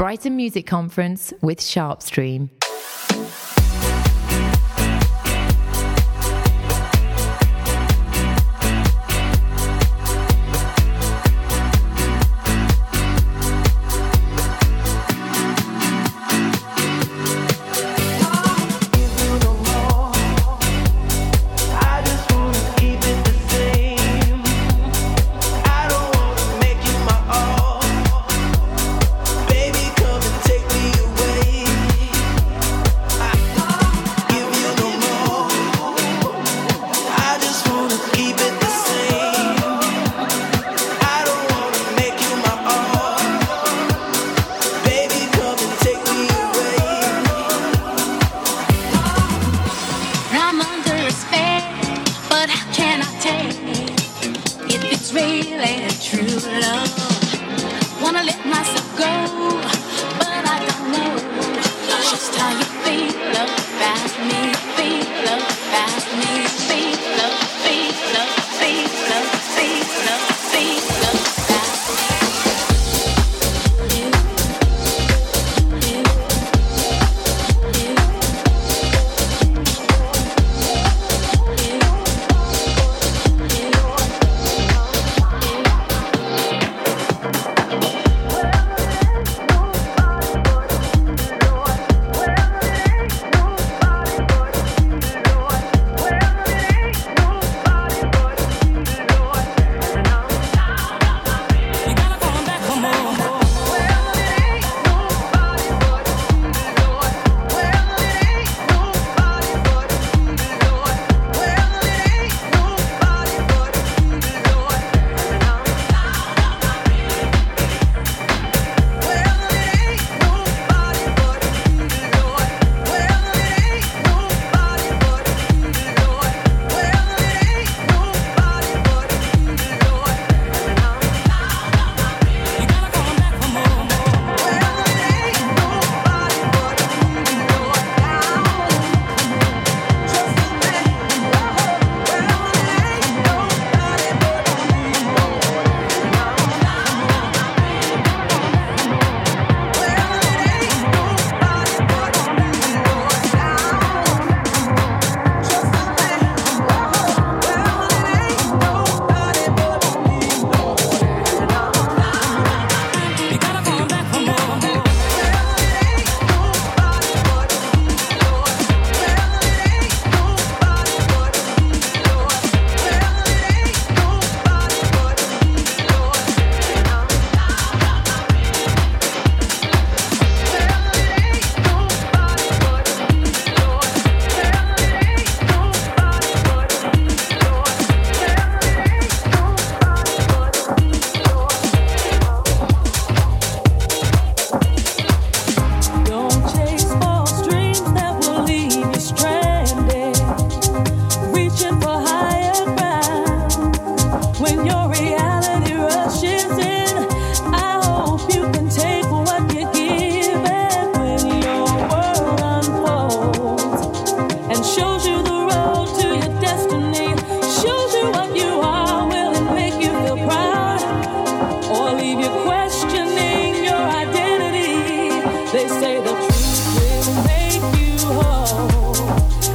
Brighton Music Conference with Sharpstream. feeling true love.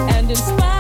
and inspire.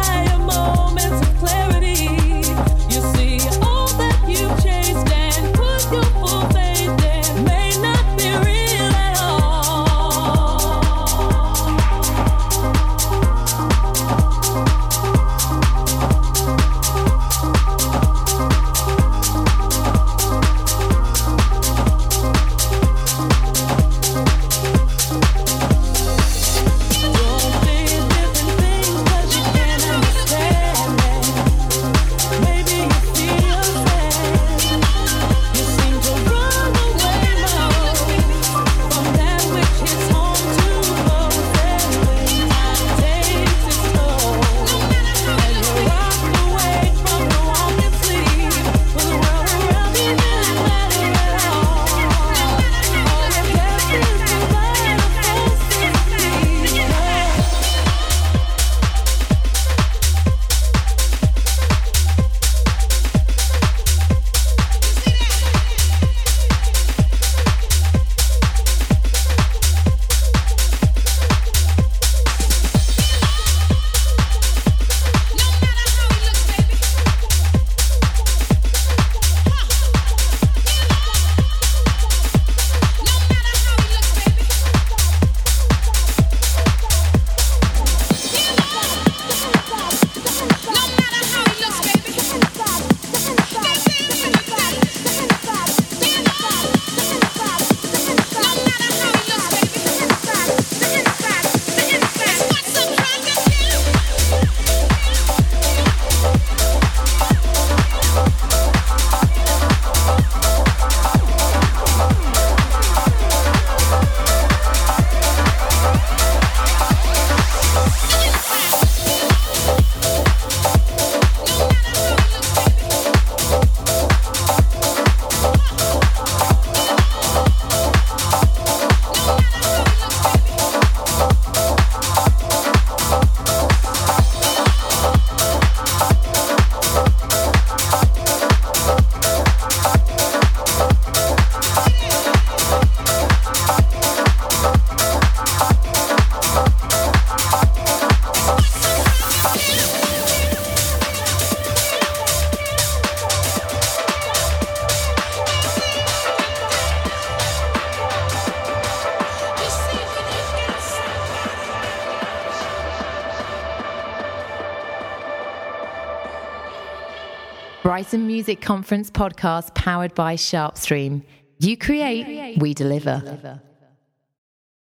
Brighton Music Conference podcast powered by Sharpstream. You create, we deliver.